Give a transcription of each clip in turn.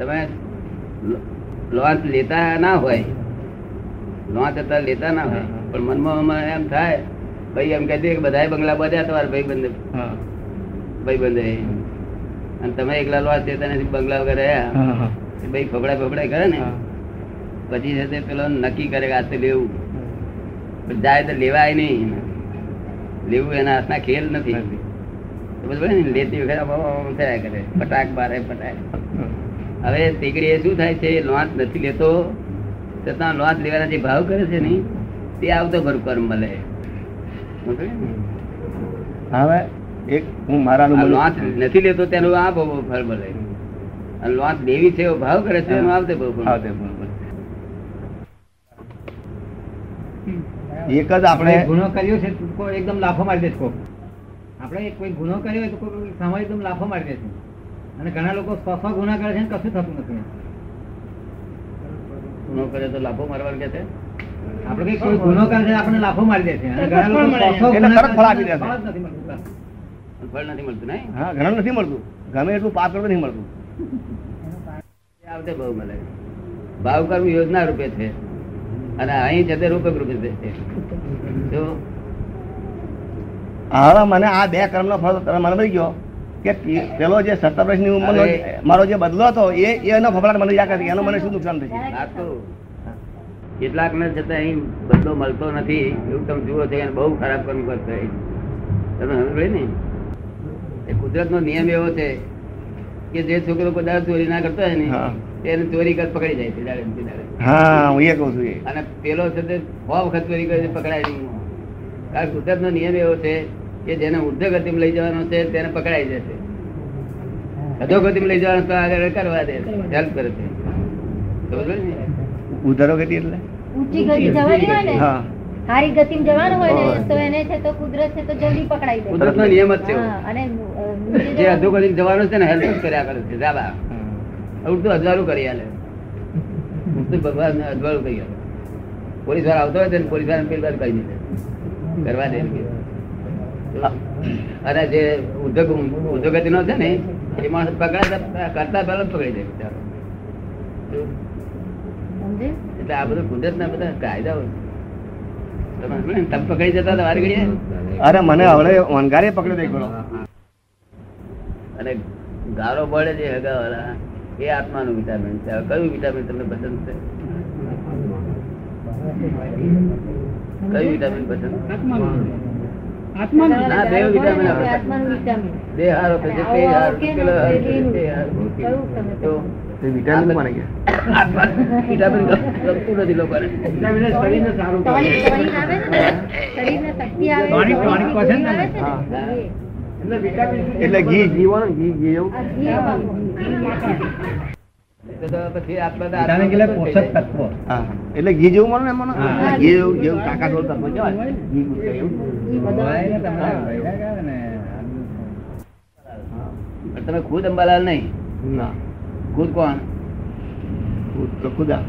તમે લોન્ચ લેતા ના હોય લોન્ચ અત્યારે લેતા ના હોય પણ મનમાં એમ થાય ભાઈ એમ કહી દે કે બધા બંગલા બધા તમારા ભાઈ બંધ ભાઈ બંધ અને તમે એકલા લોન્ચ લેતા નથી બંગલા વગર રહ્યા. ભાઈ ફફડા ફફડા કરે ને. પછી તે પેલો નક્કી કરે કે આ લેવું. જાય તો લેવાય નહીં. લેવું એના હાથના ખેલ નથી. લેતી વખતે કરે. ફટાક બારે પટાક હવે તીકડી એ શું થાય છે? લોટ નથી લેતો. છતાં લોટ લેવાના જે ભાવ કરે છે ને તે આવતો ભરું કર્મ મળે હવે એક હું મારા લોટ નથી લેતો તેનું આ બહુ ફળ મળે. અને લોટ લેવી છે એવો ભાવ કરે છે એનું આવતે બહુ. આવતે એક જ આપણે ગુનો કર્યો છે તો એકદમ લાફો મારી દેશો આપણે કોઈ ગુનો કર્યો હોય તો કોઈ સામે એકદમ લાફો મારી દે છે અને ઘણા લોકો સો સો ગુના કરે છે કશું થતું નથી. ગુનો કરે તો લાભો મારવા કે છે? આપણે કઈ કોઈ ગુનો કરે છે આપણે લાફો મારી દે છે. અને ઘણા લોકો સો સો ગુના કરે ફળ આપી દે છે. ફળ નથી મળતું પણ ફળ નથી મળતું નહીં? હા ઘણા નથી મળતું. ગમે એટલું પાપ કરો નહીં મળતું. આવતે બહુ મળે. ભાવ કર્મ યોજના રૂપે છે. અને અહીં જતે તે રૂપક રૂપે છે. જો. હવે મને આ બે કર્મનો ફળ તમે મને મળી ગયો. કે પેલો જે સત્તર વર્ષની ઉંમરનો મારો જે બદલો હતો એ એનો ફફડાટ મને યાદ એનો મને શું નુકસાન થશે સાચું. કેટલાક ને છતાં અહીં બદલો મળતો નથી એવું તમે જુઓ છો એને બહુ ખરાબ કર્મ કરતો તમે સમજો ને? એ કુદરત નો નિયમ એવો છે કે જે છોકરો કદાચ ચોરી ના કરતો હોય ને એને ચોરી કર પકડી જાય છે દાડે દાડે. હા હું એ કહું છું અને પેલો છે તે બહુ વખત ચોરી કરે પકડાય નહીં. કારણ કુદરત નો નિયમ એવો છે કે જેને ઉર્ધ્વ ગતિમાં લઈ જવાનો છે તેને પકડાઈ જશે. અધો ગતિમાં લઈ જવાનો તો આગળ કરવા દે હેલ્પ કરે છે. ઉધારો ગતિ એટલે? ઊંચી ગતિ જવાની હોય ને હા. સારી ગતિમાં જવાનું હોય ને તો એને છે તો કુદરત છે તો જલ્દી પકડાઈ દે. કુદરત નો નિયમ જ છે અને જે અધો ગતિમાં જવાનો છે ને હેલ્પ કર્યા કરે છે જાબા ઉડતું અજવાળું કરી આલે. ઉડતું ભગવાન અજવાળું કરી આલે. પોલીસવાળા આવતો હોય તો પોલીસવાળા પેલી કહી દીધે. કરવા દે એમ કે. અને જે ઉદ્યોગ ઉદ્યોગતિ નો છે ને એ માણસ પકડાતા કરતા પહેલા પકડી જાય બિચારો. એટલે આ બધું કુદરત ના બધા કાયદાઓ. તમે સમજો ને? તમે પકડી જતા હતા વારી ઘડીએ. અરે મને હવે વનગારે પકડી દઈ ગયો. અને ગારો બળે છે હગાવાળા એ આત્માનું વિટામિન છે. કયું વિટામિન તમને પસંદ છે? કયું વિટામિન પસંદ? એટલે વિટામિન એટલે ઘી ઘી ઘી એવું? એટલે ઘી જેવું મળે ને મને ઘી જેવું જેવું તાકાત વાળું તત્વ કહેવાય. ઘી તમે ખુદ અંબાલાલ નહીં? ખુદ કોણ? ખુદ તો ખુદા.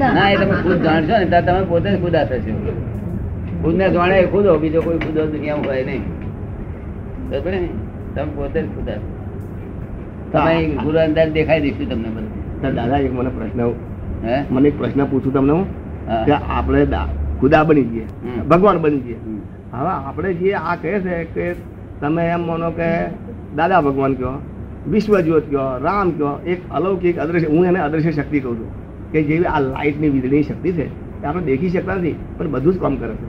ના એ તમે ખુદ જાણશો ને ત્યાં તમે પોતે જ ખુદા થશો. ખુદ ને જાણે એ ખુદો બીજો કોઈ ખુદો દુનિયામાં હોય નહીં? તમે પોતે જ ખુદા. તમે ગુરુ અંદર દેખાઈ દઈશું તમને બધું. દાદા એક મને પ્રશ્ન મને એક પ્રશ્ન પૂછું તમને હું કે આપણે ખુદા બની જઈએ ભગવાન બની જઈએ. હવે આપણે જે આ કહે છે કે તમે એમ માનો કે દાદા ભગવાન કહો વિશ્વજ્યોત કહો રામ કહો એક અલૌકિક અદ્રશ્ય હું એને અદ્રશ્ય શક્તિ કહું છું. કે જેવી આ લાઇટની વીજળીની શક્તિ છે એ આપણે દેખી શકતા નથી પણ બધું જ કામ કરે છે.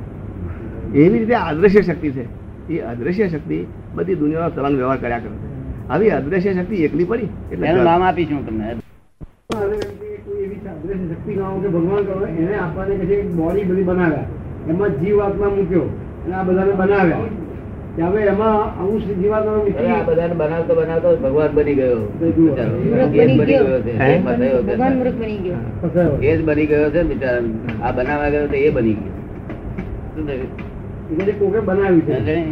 એવી રીતે અદ્રશ્ય શક્તિ છે. એ અદ્રશ્ય શક્તિ બધી દુનિયાનો ચલન વ્યવહાર કર્યા કરે છે. આવી અદ્રશ્ય શક્તિ એકલી પડી? એટલે નામ આપીશ હું તમને. ભગવાન બની ગયો બની ગયો છે બની ગયો છે બિચારા આ બનાવવા ગયો તો એ બની ગયો કોકે બનાવ્યું છે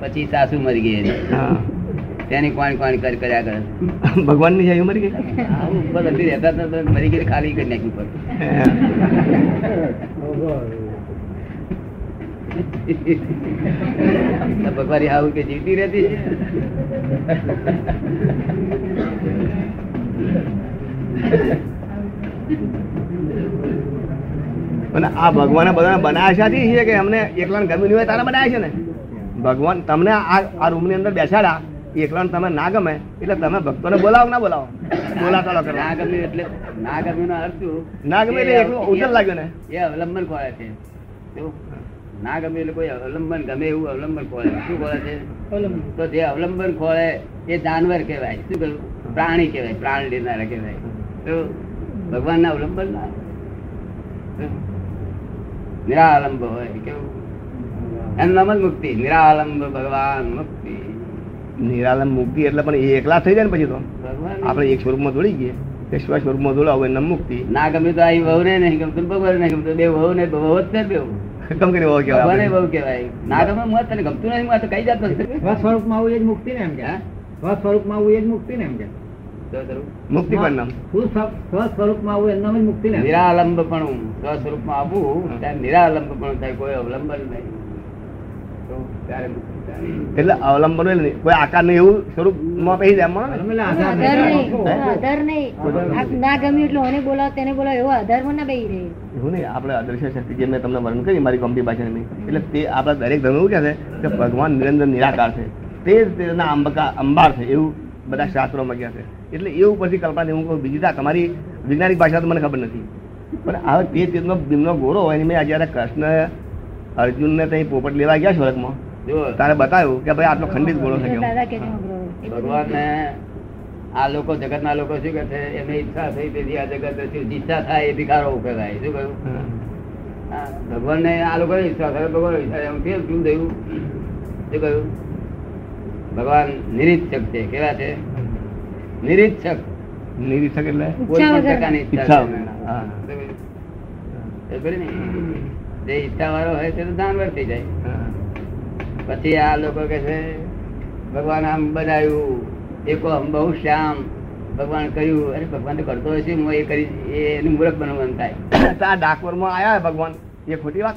પછી સાસુ મરી ગઈ તેની કોણ કોણ કર કર્યા કરે? ભગવાનની જાય મરી ગઈ? રહેતા મરી ગઈ ખાલી કરી નાખી પર ભગવાન આવું કે જીવતી રહેતી? અને આ ભગવાન બધા બનાવ્યા છે કે અમને એકલાને ગમ્યું નહીં હોય તારા બનાવ્યા છે ને? ભગવાન તમને આ રૂમની અંદર બેસાડ્યા. એકલાને તમે ના ગમે એટલે તમે ભક્તોને બોલાવો ના બોલાવો? બોલાતા કરો. ના ગમે એટલે ના ગમે નો અર્થ શું? ના ગમે એટલે એકલું ઉજળ લાગ્યો ને. એ અવલંબન ખોળે છે. ના ગમે એટલે કોઈ અવલંબન ગમે એવું અવલંબન ખોળે શું ખોળે છે? તો જે અવલંબન ખોળે એ જાનવર કહેવાય. શું કહ્યું? પ્રાણી કહેવાય પ્રાણ લેનારા કહેવાય. તો ભગવાન ના અવલંબન ના? નિરાલંબ હોય. કેવું? એમ નામ જ મુક્તિ. નિરાલંબ ભગવાન મુક્તિ. નિરાલમ મુક્તિ એટલે પણ એ એકલા થઈ જાય ને પછી તો. આપણે એક સ્વરૂપમાં જોડી ગઈએ. સ્વ સ્વરૂપમાં જોડાવો એનું મુક્તિ. ના ગમે તો આ વહુ ને નહીં ગમતું ભગવાન નહીં ગમતું બે વહુ ને વહુ જ છે બે કમ કરી વહુ કહેવાય ભગવાને આપણે. કહેવાય. ના ગમે મત તને ગમતું નહીં મત કઈ જાત નથી સ્વસ્વરૂપમાં આવું એ જ મુક્તિ ને એમ કે? સ્વરૂપમાં આવું એ જ મુક્તિ ને એમ કે? તો મુક્તિ પણ નામ. શું સ્વ- સ્વસ્વરૂપમાં આવું એમના મુક્તિ ને નિરાલંબ પણ સ્વસ્વરૂપમાં આવવું ત્યારે નિરાલંબ પણ થાય કોઈ અવલંબન નહીં તો ત્યારે મુક્તિ થાય. એટલે અવલંબન કોઈ આકાર નહીં એવું એમ એટલે ને? આધાર નહીં. ના ગમ્યું એટલે ઓને બોલાવો તેને બોલાવો એવો આધારમાં ના બેહી રહે. એવું નહીં આપણે અદ્રશ્ય શક્તિ જે મેં તમને વર્ણન કરી મારી કંપની ભાષાની એટલે તે આપણા દરેક ધર્મ એવું કહે છે કે ભગવાન નિરંતર નિરાકાર છે. તે જ તેના અંબકા અંબાર છે એવું બધા શાસ્ત્રોમાં કહે છે. એટલે એવું પછી કલ્પના. હું કહું બીજી તા તમારી વૈજ્ઞાનિક ભાષા તો મને ખબર નથી. પણ આ તે તેનો ભીમનો ગોળો હોય ને મેં જ્યારે કૃષ્ણ અર્જુનને ત્યાં પોપટ લેવા ગયા સ્વર્ગમાં તારે બતાવ્યું કે ભાઈ આટલો ખંડિત છે. એ બધું ભગવાનને આ લોકો જગતના લોકો શું કહે છે? એમની ઈચ્છા થઈ તેથી આ જગત ઈચ્છા થાય એ ભિખારો કહેવાય શું કહ્યું? ભગવાનને આ લોકો ઈચ્છા થાય ભગવાન ઈચ્છા એમ કેમ શું થયું? શું કહ્યું? ભગવાન નિરીક્ષક છે. કેવા છે? નિરીક્ષક. નિરીક્ષક એટલે? કોઈ ઈચ્છા પણ. પ્રકારની ઈચ્છા જે ઈચ્છા વાળો હોય તે જાનવર થઈ જાય. હા. પછી આ લોકો કે છે ભગવાન આમ બનાવ્યું એકો આમ બહુ શ્યામ. ભગવાન કર્યું અરે ભગવાન તો કરતો હશે હું એ કરી એ એનું મૂર્ખ બનવાનું થાય. તો આ ડાકોરમાં આયા ભગવાન? એ ખોટી વાત?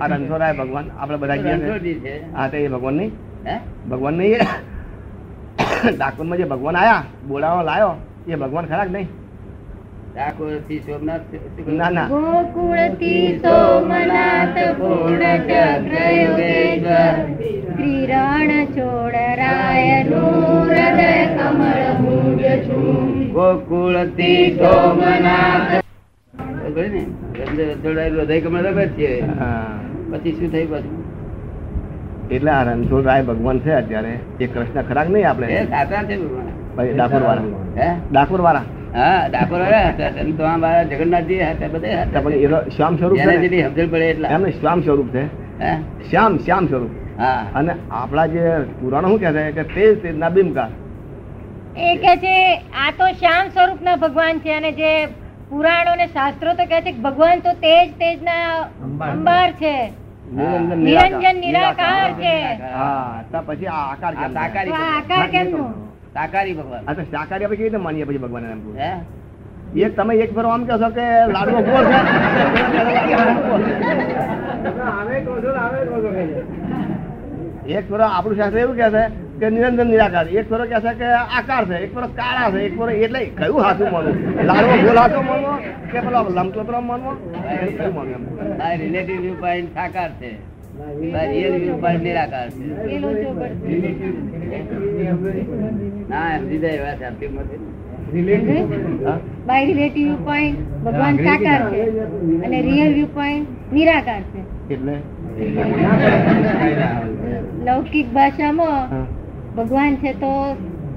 આ રણછોડરાય ભગવાન આપણે બધા. છે. હા તો એ ભગવાન નહીં? હે? ભગવાન નહીં એ? ડાકોરમાં જે ભગવાન આયા બોલાવા લાયો એ ભગવાન ખરા કે નહીં ઠાકોરથી સોમનાથ શું કહ્યું? ના ના ગોકુળથી સોમનાથ પૂર્ણ ચક્ર યોગેશ્વર છોડરાય હૃદય કમળ મુજ છું. ગોકુળથી સોમનાથ. ખબર હૃદય કમળ છે. હા. પછી શું થયું પાછું? એટલે આ રણછોડરાય ભગવાન છે અત્યારે. એ કૃષ્ણ ખરાક નહીં આપણે? ડાકોર વાળા ડાકોર વાળા હા ડાકોર તો આ મારા જગન્નાથજી હતા બધા તો હતા પણ એ શ્યામ સ્વરૂપ છે જેટલી સમજણ પડે એટલા. એમને શ્યામ સ્વરૂપ છે. શ્યામ શ્યામ સ્વરૂપ. હા. અને આપણા જે પુરાણો શું કહે છે કે તે જ તેજના એ કે છે આ તો શ્યામ સ્વરૂપના ભગવાન છે અને જે પુરાણો ને શાસ્ત્રો તો કહે છે કે ભગવાન તો તેજ તેજના અંબાર. છે. નિરંજન નિરાકાર. છે. હા તો પછી આ આકાર. આકાર કેમનું? ભગવાન. શાકાહારી આપણે કેવી રીતે માનીએ પછી ભગવાન એમ હે? એક તમે એક ફેરો આમ કહો છો કે લાડુ ઊભો છે. એક ફેરો આપણું શાસ્ત્ર એવું કહે છે કે નિરંજન નિરાકાર. એક ફેરો કહે છે કે આકાર છે એક ફેરો કાળા છે એક ફેરો એટલે કયું હાથું માનવું? લાડવો ગોલ હાથો માનવો કે પેલો લંબચોતરો માનવો? કયું માનવું એમ? રિલેટિવ વ્યૂ પોઈન્ટ સાકાર છે. નિરાકાર. ના? બાય રિલેટિવ વ્યૂ પોઈન્ટ ભગવાન સાકાર છે અને રિયલ વ્યૂ પોઈન્ટ નિરાકાર છે એટલે લૌકિક ભાષામાં ભગવાન છે તો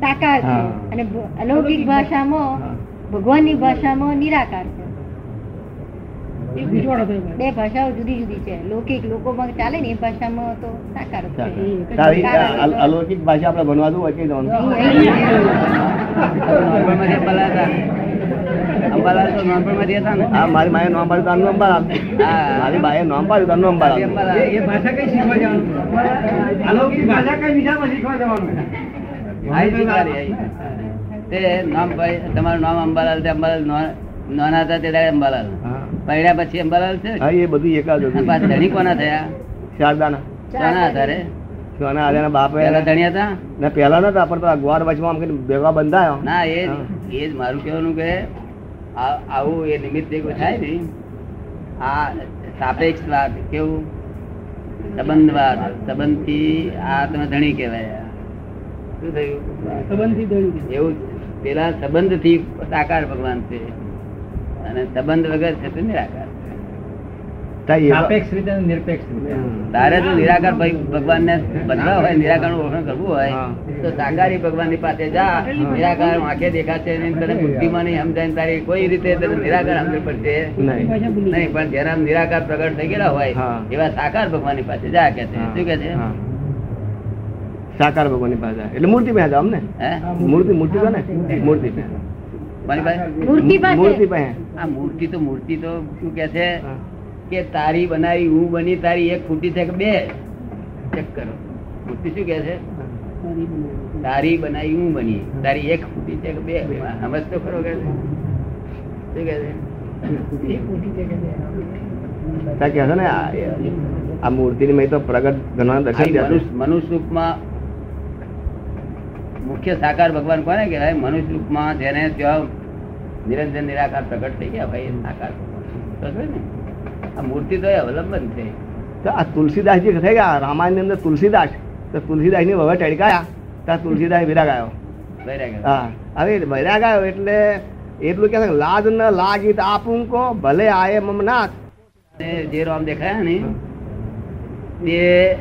સાકાર છે અને અલૌકિક ભાષામાં. ભગવાનની ભાષામાં નિરાકાર છે બે ભાષાઓ જુદી જુદી છે. લૌકિક લોકોમાં ચાલે ને એ ભાષામાં તો સાકાર અલૌકિક ભાષા આપણે ભણવા દઉં હોય તો મારી માએ નામ પાડ્યું તારનું અંબાલાલ. મારી બાએ નામ પાડ્યું અલૌકિક ભાષા કઈ શીખવા જવાનું. તે નામ ભાઈ તમારું નામ અંબાલાલ તે અંબાલાલ નો- નાના હતા તે અંબાલાલ. પડ્યા પછી અંબાલાલ છે? હા એ બધું એકાદ પાછા ધણી કોના થયા? શારદાના. કોના આધારે રે? સોના આલ્યાના બાપે ધણી હતા? ને પહેલા નતા પણ પેલા ગોળ વચમાં આમ કરીને ભેગા બંધાયો. ના એ એ જ મારું કહેવાનું કે આ- આવું એ નિમિત્ત એક થાય ને આ સાપેક્ષવાદ કેવું? સંબંધવાદ. સંબંધથી આ તમે ધણી કહેવાય. શું થયું? એવું પેલા સંબંધથી સાકાર ભગવાન છે. અને સંબંધ વગર છે તે નિરાકાર. સાપેક્ષ રીતે નિરપેક્ષ રીતે. તારે જો નિરાકાર ભાઈ ભગવાનને બદલા હોય નિરાકારનું ઓળખાણ કરવું હોય તો સાકારી ભગવાનની પાસે જા. નિરાકાર આંખે દેખાશે તને બુદ્ધિમાં નહીં સમજાય તારી કોઈ રીતે તને નિરાકાર સમજ પડશે. નહીં. નહીં પણ જેના નિરાકાર પ્રગટ થઈ ગયેલા હોય એવા સાકાર ભગવાનની પાસે જા કે છે. શું કે છે? સાકાર સાકાર ભગવાનની પાસે એટલે મૂર્તિ પાસે અમને. મૂર્તિ મૂર્તિ ને. મૂર્તિ પાસે. મૂર્તિ મૂર્તિ મૂર્તિ તો મૂર્તિ તો શું કે છે? કે તારી બનાવી હું બની તારી એક ફૂટી છે કે બે? ચેક કરો. મૂર્તિ શું કે છે? તારી બનાવી હું બની. તારી એક ફૂટી છે કે બે? સમજ તો ખરો કે છે? શું કે છે ને? આ મૂર્તિની મેં તો પ્રગટ ઘણા દર્શન મનુષ્ય રૂપમાં મુખ્ય સાકાર ભગવાન કોને કહેવાય? મનુષ્ય રૂપમાં જેને ત્યાં નિરંજન નિરાકાર પ્રગટ થઈ ગયા ભાઈ સાકાર ભગવાન. ને? આ મૂર્તિ તો એ અવલંબન છે. તો આ તુલસીદાસજી થઈ ગયા રામાયણની અંદર તુલસીદાસ તો તુલસીદાસની વગર ટડકાયા ત્યાં તુલસીદાસ વિરાગ આવ્યો. હા. હવે વૈરાગ આવ્યો એટલે એટલું કે લાજ ન લાગી તો આપું કો ભલે આયે મમનાથ જે રામ દેખાયા ને એ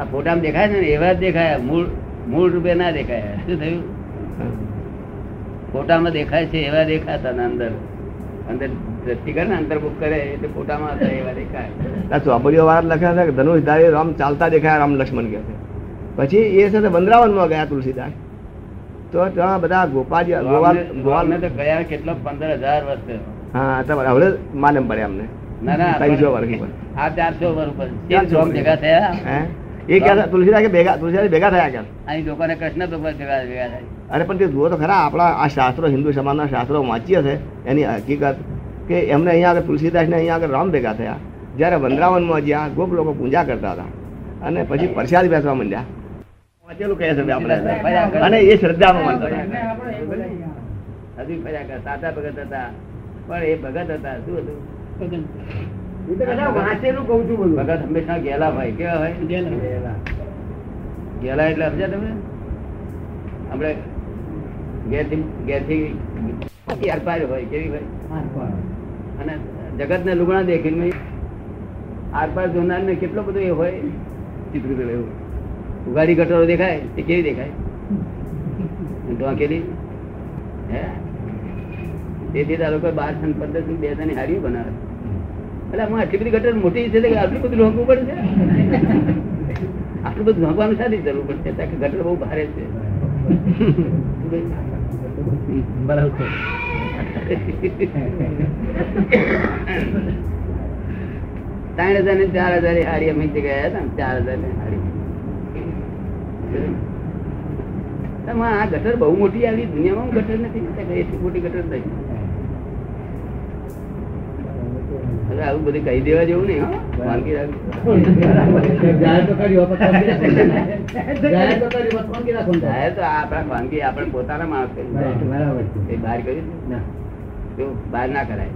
આ ફોટામાં દેખાય છે ને એવા જ દેખાયા. મૂળ મૂળ રૂપે ના દેખાય. શું થયું? ફોટામાં દેખાય છે એવા દેખાતા ને અંદર. અંદર દ્રષ્ટિ કરે ને અંતર્મુખ કરે એટલે ફોટામાં હતા એવા દેખાય. ચોપડીઓ વાળા લખ્યા છે કે ધનુષ ધારી રામ ચાલતા દેખાયા રામ લક્ષ્મણ કહે પછી એ સાથે વૃંદાવનમાં ગયા તુલસીદાસ. તો ત્યાં બધા ગોપાજી ગોવાલ ગોવાલને ગોવાલ તો ગયા કેટલો પંદર હજાર વર્ષ હા તમારે હવે માલમ પડે અમને. ના ના ત્રણસો વર્ષ ઉપર. આ ચારસો વર્ષ ઉપર. થયા. એ ક્યાં તુલસીદાસ કે ભેગા તુલસીદાસ ભેગા થયા ક્યાં અહીં લોકોને કૃષ્ણ ભગવાન ભેગા ભેગા થાય. અરે પણ તે જુઓ તો ખરા આપણા આ શાસ્ત્રો હિન્દુ સમાજના શાસ્ત્રો વાંચીએ છે એની હકીકત કે એમને અહીંયા આગળ તુલસીદાસને અહીંયા આગળ રામ ભેગા થયા. જ્યારે વૃંદાવનમાં જ્યાં ગોપ લોકો પૂજા કરતા હતા. અને પછી પ્રસાદ બેસવા માંડ્યા. વાંચેલું કહે છે આપણે. અને એ શ્રદ્ધામાં માનતા હતા. ફર્યા કરે. સાચા ભગત હતા. પણ એ ભગત હતા. શું હતું? વાંચેલું કહું છું બધું. ભગત હંમેશા ગેલા હોય કેવા હોય ગેલા. ગેલા. એટલે સમજ્યા તમે? આપણે આરપાર હોય કેવી ભાઈ અને જગત ને લુગણા દેખીને આરપાર જોનાર ને કેટલો બધો એ હોય? ચિત્ર એવું ઉગાડી ગટરો દેખાય તે કેવી દેખાય? ઢોંકેલી? હે? તેથી તારો કોઈ બારથી બે તને હારી બનાવે. એટલે આમાં આટલી બધી ગટર મોટી છે કે આટલું બધું ઢોકવું પડશે? આટલું બધું ઢોકવાનું સારી જરૂર પડશે? કારણ કે ગટર બહુ ભારે છે. બરાબર ત્રણ હજાર ને ચાર હજાર હાડી અમે ગયા હતા ચાર હજાર ને હાડી આ ગટર બહુ મોટી આવી, દુનિયામાં ગટર નથી. એટલી મોટી ગટર નથી હવે આવું બધું કહી દેવા જેવું નહીં વાનગી. તો આપણા વાનગી આપણે પોતાના માણસ કરી એ બહાર કરી બહાર ના કરાય.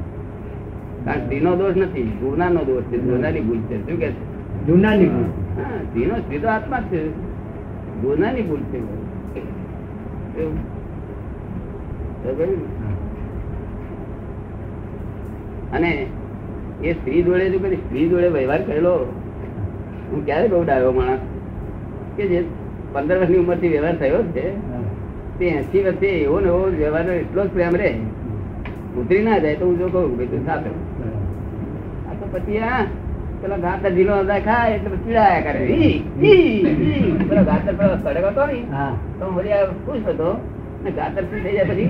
કારણ સ્ત્રીનો દોષ નથી ગુનાનો દોષ છે ગુનાની ભૂલ છે. શું કે છે? જૂનાની ભૂલ. સ્ત્રીનો સ્ત્રી તો આત્મા છે. ગુનાની ભૂલ છે? અને એ સ્ત્રી જોડે જો કદી સ્ત્રી જોડે વ્યવહાર કરેલો? હું ક્યારે બહુ ડાયો માણસ? કે જે પંદર વર્ષની ઉંમરથી વ્યવહાર થયો છે. તે એસી વર્ષે એવો ને એવો વ્યવહાર એટલો જ પ્રેમ રહે. ઉતરી ના જાય તો હું જો કહું કે તું આ તો પછી આ પેલા ગાતર ઢીલો અંદા ખાય એટલે ચીડાયા કરે. પેલો ગાતર પેલો સડક હતો ને તો હું વળી ખુશ હતો. ને ગાતર થઈ જાય પછી?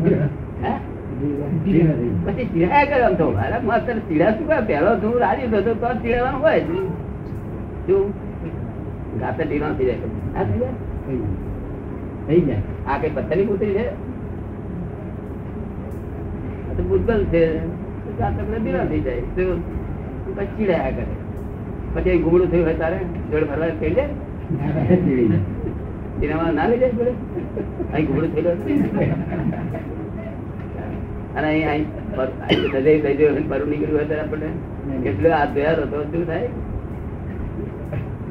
હે? પછી ચીડાયા કરે આમ તો. અરે માસ્તર ચીડા શું કરે? પહેલો તું રાજી થતો તો ચીડાવાનું હોય શું? ગાતર ઢીલો થઈ જાય. આ થઈ જાય? આ કઈ પથ્થરની પુતળી છે? તો ભૂતગલ છે. ગાતર પેલા થઈ જાય. તો પછી ચીડાયા કરે. પછી ગુમડું થયું હોય તારે? જોડે ભરવા થઈ જાય ના લઈ જાય અહીં ગુમડું થયેલું. અને અહીં સજાઈ ગયું હોય, નીકળ્યું હોય ત્યારે આપણને. કેટલો હતો શું થાય?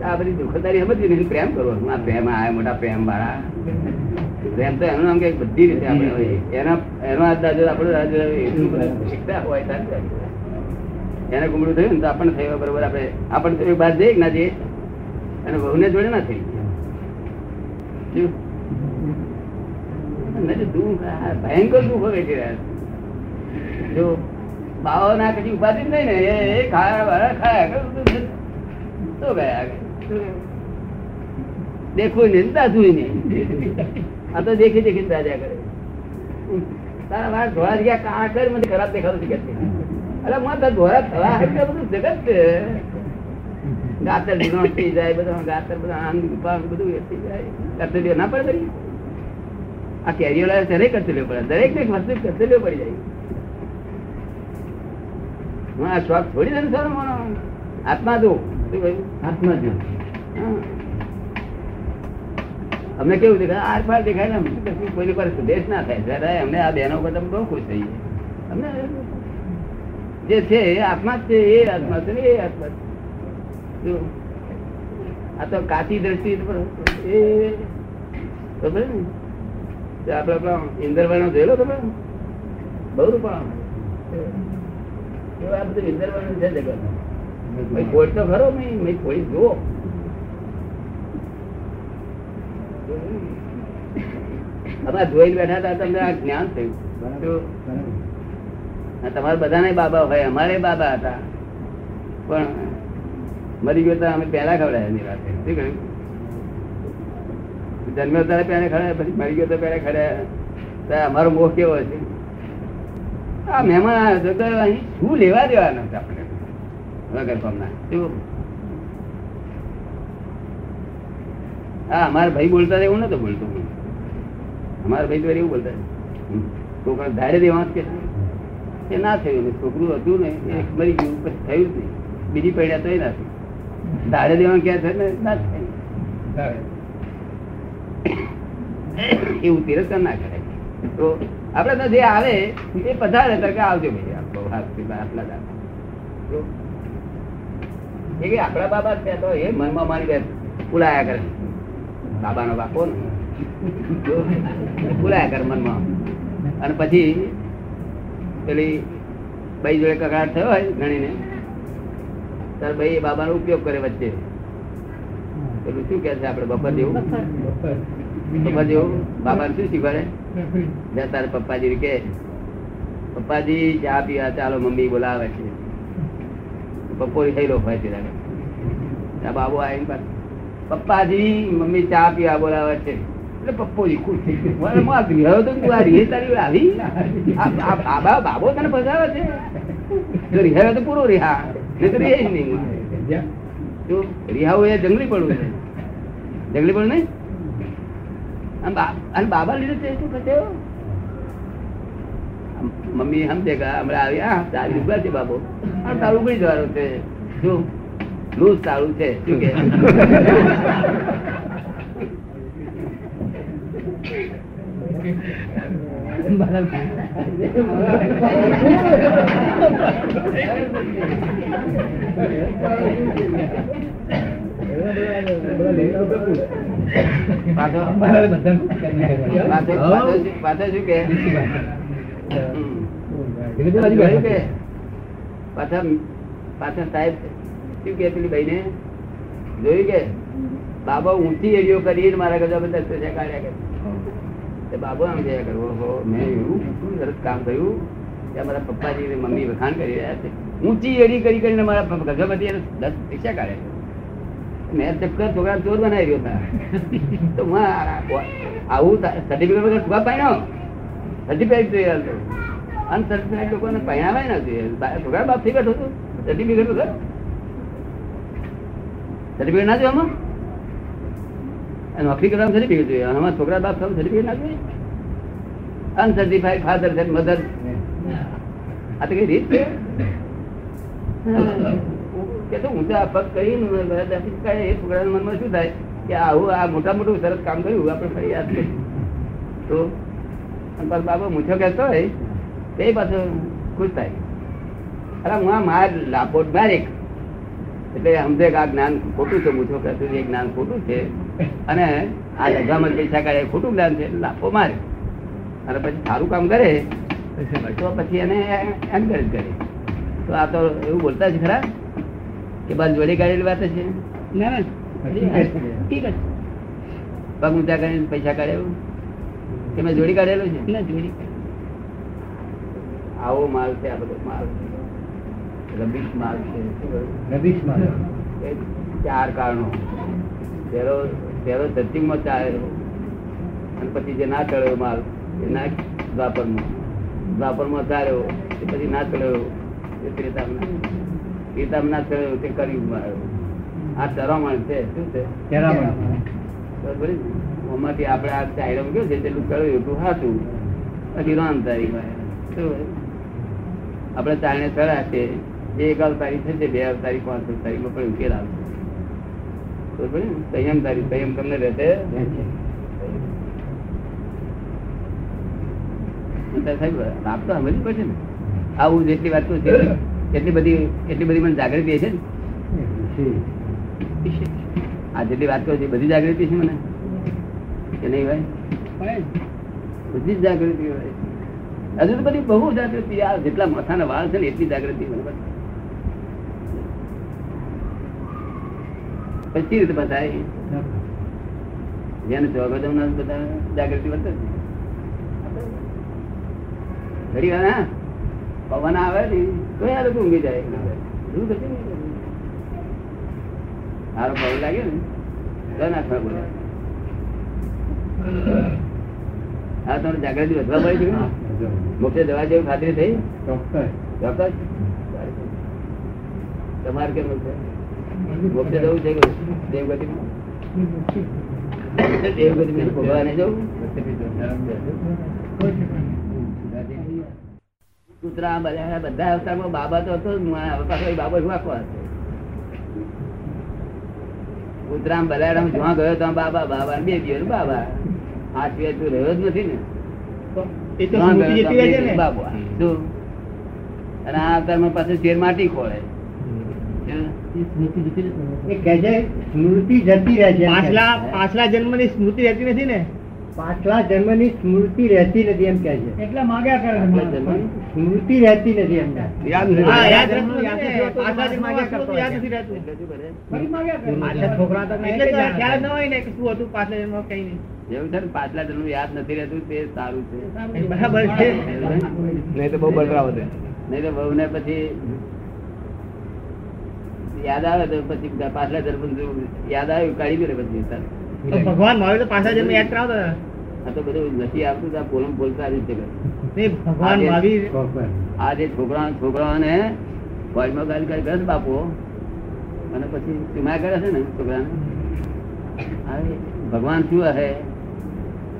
આ બધી દુઃખદારી સમજવી નહીં પ્રેમ કરવો? આ પ્રેમ આ મોટા પ્રેમ વાળા. પ્રેમ તો એનું નામ કે બધી રીતે આપણે હોય. એના એનો હાથ દાદો આપણો એકતા હોય ત્યારે એને ગુમડું થયું ને તો આપણને થયું બરોબર. આપણે આપણને બહાર જઈએ ના જઈએ? અને વહુને જોડે ના થઈ. આ ભયંકર દુઃખ હોય છે યાર. જો બાવો ના કદી ઉપાધિ જ નહીં ને, એ ખાયા વાળા ખાયા તો ગયા દેખું નહીં દાદું નહીં. આ તો દેખી દેખી દાજા કરે. તારા મારા ધોળા જગ્યા કાં કર, મને ખરાબ દેખાતું કે અરે હું તારા ધોળા થવા બધું જગત છે. ગાતર ધીનો થઈ જાય, બધા ગાતર બધા આંગ બધું થઈ જાય. કર્તવ્ય ના પડે આ કેરીઓ લાવે ત્યારે કર્તવ્ય પડે. દરેક એક વસ્તુ કર્તવ્ય પડી જાય. હું આ શોખ છોડી દે ને સર આત્મા જો. આત્મા જો. અમને કેવું દેખાય આર પાર દેખાય ને કશું કોઈની પર સુદેશ ના થાય. જરા અમને આ બહેનો કરતા બહુ ખુશ થઈ અમને જે છે એ આત્મા જ છે એ આત્મા છે ને એ આત્મા છે. જો, આ તો કાચી દ્રષ્ટિ પર એ ખબર ને? આપડે પેલા ઇન્દરભાઈ નો જોયેલો તમે બહુ રૂપાળો એવું આ બધું ઇન્દરભાઈ છે જગત ભાઈ તો ખરો મેં મેં જુઓ. અમે જોઈને બેઠા હતા તમને આ જ્ઞાન થયું. શું? તમારા બધાને બાબા હોય અમારે બાબા હતા. પણ મરી ગયો તો અમે પહેલા ખવડાયા એની વાત શું કહ્યું? જન્મ્યો ત્યારે પહેલા ખવડાયા પછી મરી ગયો તો પહેલા ખવડાયા. અમારો મોહ કેવો છે આ મહેમાન તો અહીં શું લેવા દેવાના છે આપણે? વગર કોમના હા, અમારા ભાઈ બોલતા એવું નતો બોલતો. અમારા ભાઈ તો એવું બોલતા છોકરા ધારે દેવા કે એ ના થયું ને, છોકરું હતું ને, એ મરી ગયું, પછી થયું જ નહીં. બીજી પડ્યા તો એ ના થયું. ધારે દેવા ક્યાં છે ને, ના થાય. એવું તિરસ્કાર ના કરે તો આપડે તો જે આવે એ પધારે તરકે કે આવજો ભાઈ. આટલા એ કે આપણા બાબા છે તો એ મનમાં મારી બે પુલાયા કરે. બાબાનો બાપો ને પુલાયા કરે મનમાં. અને પછી પેલી ભાઈ જોડે કકડાટ થયો હોય ગણીને ત્યારે ભાઈ એ બાબાનો ઉપયોગ કરે વચ્ચે. પેલું શું કે છે આપડે બફર જેવું? બફર. જેવું? બાબા શું શીખવાડે? તારે પપ્પાજી કે પપ્પાજી ચા પીવા ચાલો મમ્મી બોલાવે છે. બપોરી થઈ લો હોય છે. ત્યાં બાબુ આવીને પાછો, પપ્પાજી મમ્મી ચા પીવા બોલાવે છે. એટલે પપ્પોજી ખુશ થઈ ગયો. આ ગૃહ તો તું આ રીહ તારી આવી? આ- આ બાબા બાબો તને ફસાવે છે? તો રિહાવે તો પૂરો રિહા નહીં તો રિહે જ. નહીં રિહાવું એ જંગલી પડવું છે. જંગલી પડવું નહીં? અને બાબા લીધું તે શું કરશે મમ્મી છે કે હમણાં આવી હા તારી ઊભા છે બાબો. આ તારું ઉગડી જવાનું છે. શું? લૂઝ તારું છે શું કે? પાછો જોયું કે બાબા ઊંચી એડીઓ કરીને મારા ગજા બધા કાઢ્યા કરે બાબો આમ જયા કરવો મેં એવું શું સરસ કામ કર્યું ત્યાં મારા પપ્પાજી મમ્મી વખાણ કરી રહ્યા છે ઊંચી એડી કરી કરીને મારા ગજાપતિ દસ પૈસા કાઢ્યા મેં ચક્કર છોકરા ચોર બનાવી રહ્યો તો આવું સર્ટિફિકેટ વગર ટૂંકા પાડ્યો? સર્ટિફિકેટ જોઈએ અનસર્ટિફાઈડ લોકોને પહેણાવાય ના જોઈએ. છોકરા બાપ થઈ બેઠો હતો સર્ટિફિકેટ વગર? સર્ટિફિકેટ ના જોઈએ આમાં? નોકરી કરવા સર્ટિફિકેટ જોઈએ. આમાં છોકરા બાપ થવાનું સર્ટિફિકેટ ના જોઈએ? અનસર્ટિફાઈડ ફાધર છે મધર આ તો કઈ રીત છે? કે તો ઊંચા પગ કરીને દાખલ કરે એ છોકરાના મનમાં શું થાય? કે આવું આ મોટા મોટું સરસ કામ કર્યું આપણે ફરી યાદ કરીશું તો પાછો બાબો મૂછો કહેતો હોય, તે પાછો ખુશ થાય. અરે હું આ માર લાપોટ મારેક એટલે સમજે કે આ જ્ઞાન ખોટું છે, મૂછો કહેતું એ જ્ઞાન ખોટું છે. અને આ જગામાં પૈસા કાઢે ખોટું જ્ઞાન છે લાપો મારે. અને પછી સારું કામ કરે, તો પછી એને એન્કરેજ કરે તો આ તો એવું બોલતા છે ખરા. કે બાજુ જોડે કાઢેલી વાત છે. ના ના. ઠીક છે. પગ ઊંચા કરીને પૈસા કાઢે એવું? કે મેં જોડી કાઢેલો છે? ના જોડી આવો માલ છે આ બધો માલ. રબીશ માલ છે. રબીશ માલ. ચાર કારણો. પહેલો પહેલો ધરતીમાં ચાલેલો. અને પછી જે ના ચડ્યો માલ એ ના દ્વાપરમાં દ્વાપરમાં ચાલ્યો એ પછી ના ચડ્યો એ ત્રેતામાં ના ચડ્યો તે કર્યું આ ચરામણ છે શું છે? આમાંથી આપણે આ ચાયરમ કેવું છે તેટલું કર્યું એટલું હાથું પછી રામ તારીખ આપણે ચાયને ચડા છે. એ એક અવતારી છે બે અવતારી પાંચ અવતારીમાં પણ ઉકેલ આવશે સંયમ તારી સંયમ તમને રહેશે. સાહેબ આપ તો સમજવું પડશે ને. આવું જેટલી વાત કરું છું, એટલી બધી એટલી બધી મને જાગૃતિ છે ને? આ જેટલી વાત કરું છું બધી જાગૃતિ છે મને? કે નહીં ભાઈ? બધી જ જાગૃતિ હોય. હજુ તો બધી બહુ જાગૃતિ આ જેટલા માથાના વાળ છે ને એટલી જાગૃતિ મને પછી રીતે બતાય જેને ચોગદમ બધા જાગૃતિ વર્તે. ઘડી વાર હા? પવન આવે ને તો આ લોકો ઊંઘી જાય. સારો પવન લાગે ને તો નાખવા બોલે હા તમને જાગૃતિ વધવા મળી છે? મોક્ષે દવા જેવું ખાતરી થઈ? ચોક્કસ. તમારે કેમ છે મોક્ષે જવું છે દેવગતિમાં? દેવગતિમાં ભગવાને જવું? કૂતરા બધા બધા અવતારમાં બાબા તો હતો પાછો બાબા શું આખો હતો કૂતરા બલારામ જોવા ગયો તો બાબા બાબા બે દિવસ બાબા. આ સિવાય તું રહ્યો જ નથી ને. એ તો જ્યાં સ્મૃતિ ગયો જતી રહે ત્યાં છે બે ને દિવસ બાબા અને આ અવતારમાં પાછું શેર માટી ખોળે. એ કહે છે સ્મૃતિ જતી રહે છે. એમ પાછલા જન્મની સ્મૃતિ રહેતી નથી ને? પાછલા જન્મની સ્મૃતિ રહેતી નથી એમ કે છે. એટલે માગ્યા કરે? સ્મૃતિ રહેતી નથી એમ છે. પાછલા જન્મમાં સ્મૃતિ યાદ નથી રહેતું. એટલે શું કરે? પાછલા છોકરા તો એટલે તો ખ્યાલ જ ન હોય ને કે શું હતું પાછલા જન્મમાં કઈ નહીં. એવું છે ને પાછલા જન્મ યાદ નથી રહેતું તે સારું છે. બરાબર છે. નહીં તો બહુ બળતરા વધે. નહીં તો બહુ ને પછી યાદ આવે તો પછી પાછલા જન્મ યાદ આવ્યું કાઢી દે પછી. ભગવાન મારે તો પાછલા જન્મ યાદ કરાવતા. આ તો બધું નથી આવતું આ પોલમ બોલતા રીતે ભગવાન આજે- આ જે છોકરા છોકરાઓને કોલેજમાં ગાલ કરે છે બાપો. અને પછી ચુમા કરે છે ને છોકરાને. ભગવાન શું હે?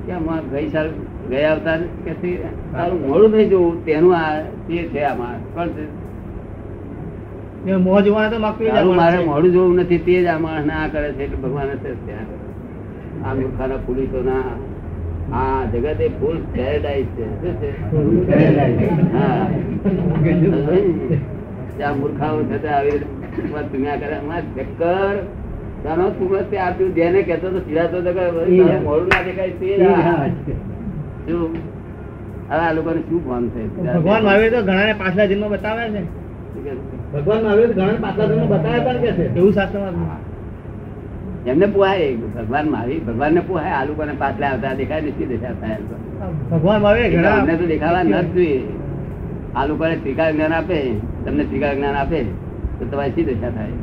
કે આમાં ગઈ સાલ ગયા અવતાર કે તારું મોડું નહીં જોવું તેનું આ તે છે આમાં તારું મારે મોડું જોવું નથી તે જ આ માણસ ના કરે છે એટલે ભગવાન આમ જ ત્યાં આ આ જગત એ ફૂલ પેરેડાઇઝ છે? હા. મૂર્ખાઓ થતા આવી દુનિયા કરે. ચક્કર. આપ્યું જેને કેતો તો સીધા મોડું ના દેખાય તે શું? હવે આ લોકોને શું ભાન છે ભગવાન મહાવીર તો ઘણા પાછલા જન્મ બતાવે છે. ભગવાન કહે તો ભગવાન મહાવીર ઘણા પાછલા જન્મ બતાવે પણ કે છે? એવું શાસ્ત્રમાં એમને પોહાય. ભગવાન માવી ભગવાન ને પોહાય આ લોકોને પાછલા આવતા દેખાય નથી દેખાતા ભગવાન મહાવીર અમને તો દેખાવા ન જોઈએ. આ લોકોને ત્રિકાળ જ્ઞાન આપે તમને ત્રિકાળ જ્ઞાન આપે તો તમારી શી દશા થાય?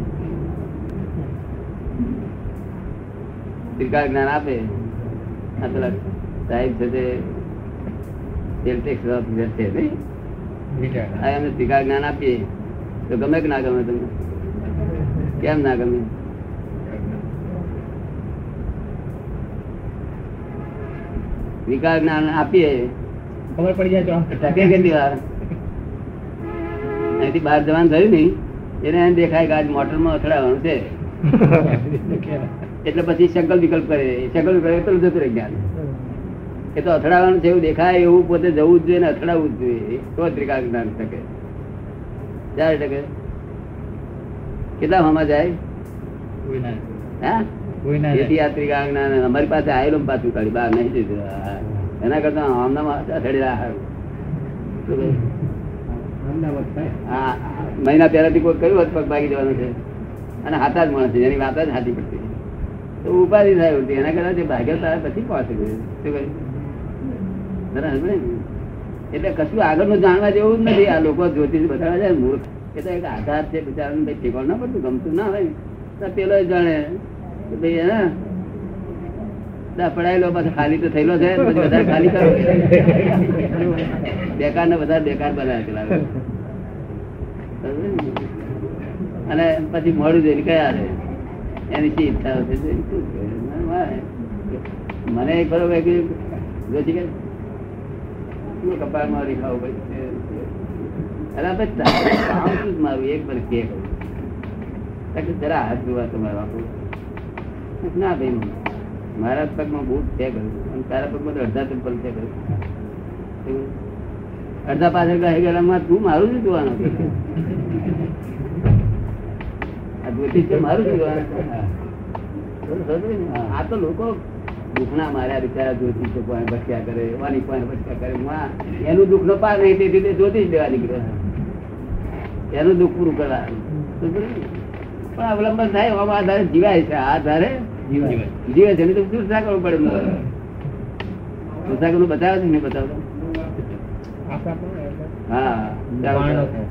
ત્રિકાળ જ્ઞાન આપે. સાહેબ છે તે તેલ ટેક્સ છે નહીં? એમને ત્રિકાળ જ્ઞાન આપીએ. તો ગમે કે ના ગમે તમને? કેમ ના ગમે? વિકાળ જ્ઞાન આપીએ. ખબર પડી જાય ટકે કેટલી વાર? અહીંથી બહાર જવાનું થયું નહીં. એને એમ દેખાય કે આજ મોટરમાં અથડાવાનું છે. એટલે પછી સંકલ્પ વિકલ્પ કરે. સંકલ્પ કરે તો જતું રહે જ્ઞાન. એ તો અથડાવાનું છે એવું દેખાય એવું પોતે જવું જ જોઈએ ને અથડાવવું જ જોઈએ. તો ત્રિકાળ જ્ઞાન શકે ચાર ટકે. કેટલા હમા જાય? હા? ના અમારી પાસે આવેલું પાછું કાઢી બહાર નહીં જતું. એના કરતા આમનામાં અથડેલા હારું. શું કહ્યું? અમદાવાદ થાય? આ મહિના પહેલાથી કોઈ કયું હોત પગ ભાગી જવાનું છે? અને હાથા જ મળે છે એની વાત જ હાથી પડતી. તો ઉપાધિ થાય ઉલટી એના કરતા જે ભાગ્યો તારે પછી પહોંચે ગયું શું કહ્યું બરાબર એટલે કશું આગળનું જાણવા જેવું જ નથી. આ લોકો જ્યોતિષ બતાવે છે મૂર્ખ. એ તો એક આધાર છે બિચારાને ભાઈ ઠેકાણ ના પડતું ગમતું ના હોય. તો પેલો જાણે પડાયેલો પછી ખાલી તો થયેલો છે વધારે ખાલી કરો. બેકાર ને વધારે બેકાર બનાવે અને પછી મોડું જોઈને કયા રે એની શી ઈચ્છા છે? તે શું કરે? મને એક ખરો કે જોશી કે શું કપાળમાં રેખાઓ પડી અરે આપણે કામ શું મારું? એક પર કે. જરા હાથ જોવા તમારે આખો ના ભાઈ મારા પગમાં બૂટ છે કર્યું અને તારા પગમાં તો અડધા ચંપલ છે કર્યું અડધા પાછળ ગાય ગળામાં તું મારું જ જોવાનું છે? મારું જ જોવાનું આ તો લોકો દુઃખના માર્યા બિચારા જ્યોતિષ કોઈ ભટક્યા કરે વાની કોઈ ભટક્યા કરે. આ એનું દુઃખ નો પાર નહીં તેથી તે જ્યોતિષ લેવા નીકળ્યો. એનું દુઃખ પૂરું ને? પણ અવલંબન થાય આમાં આધારે જીવાય છે આધારે જીવાય. જીવે છે નહીં તો દુર્સા કરવું પડે? દુર્સા કરવું? બતાવે છે ને બતાવતો. હા.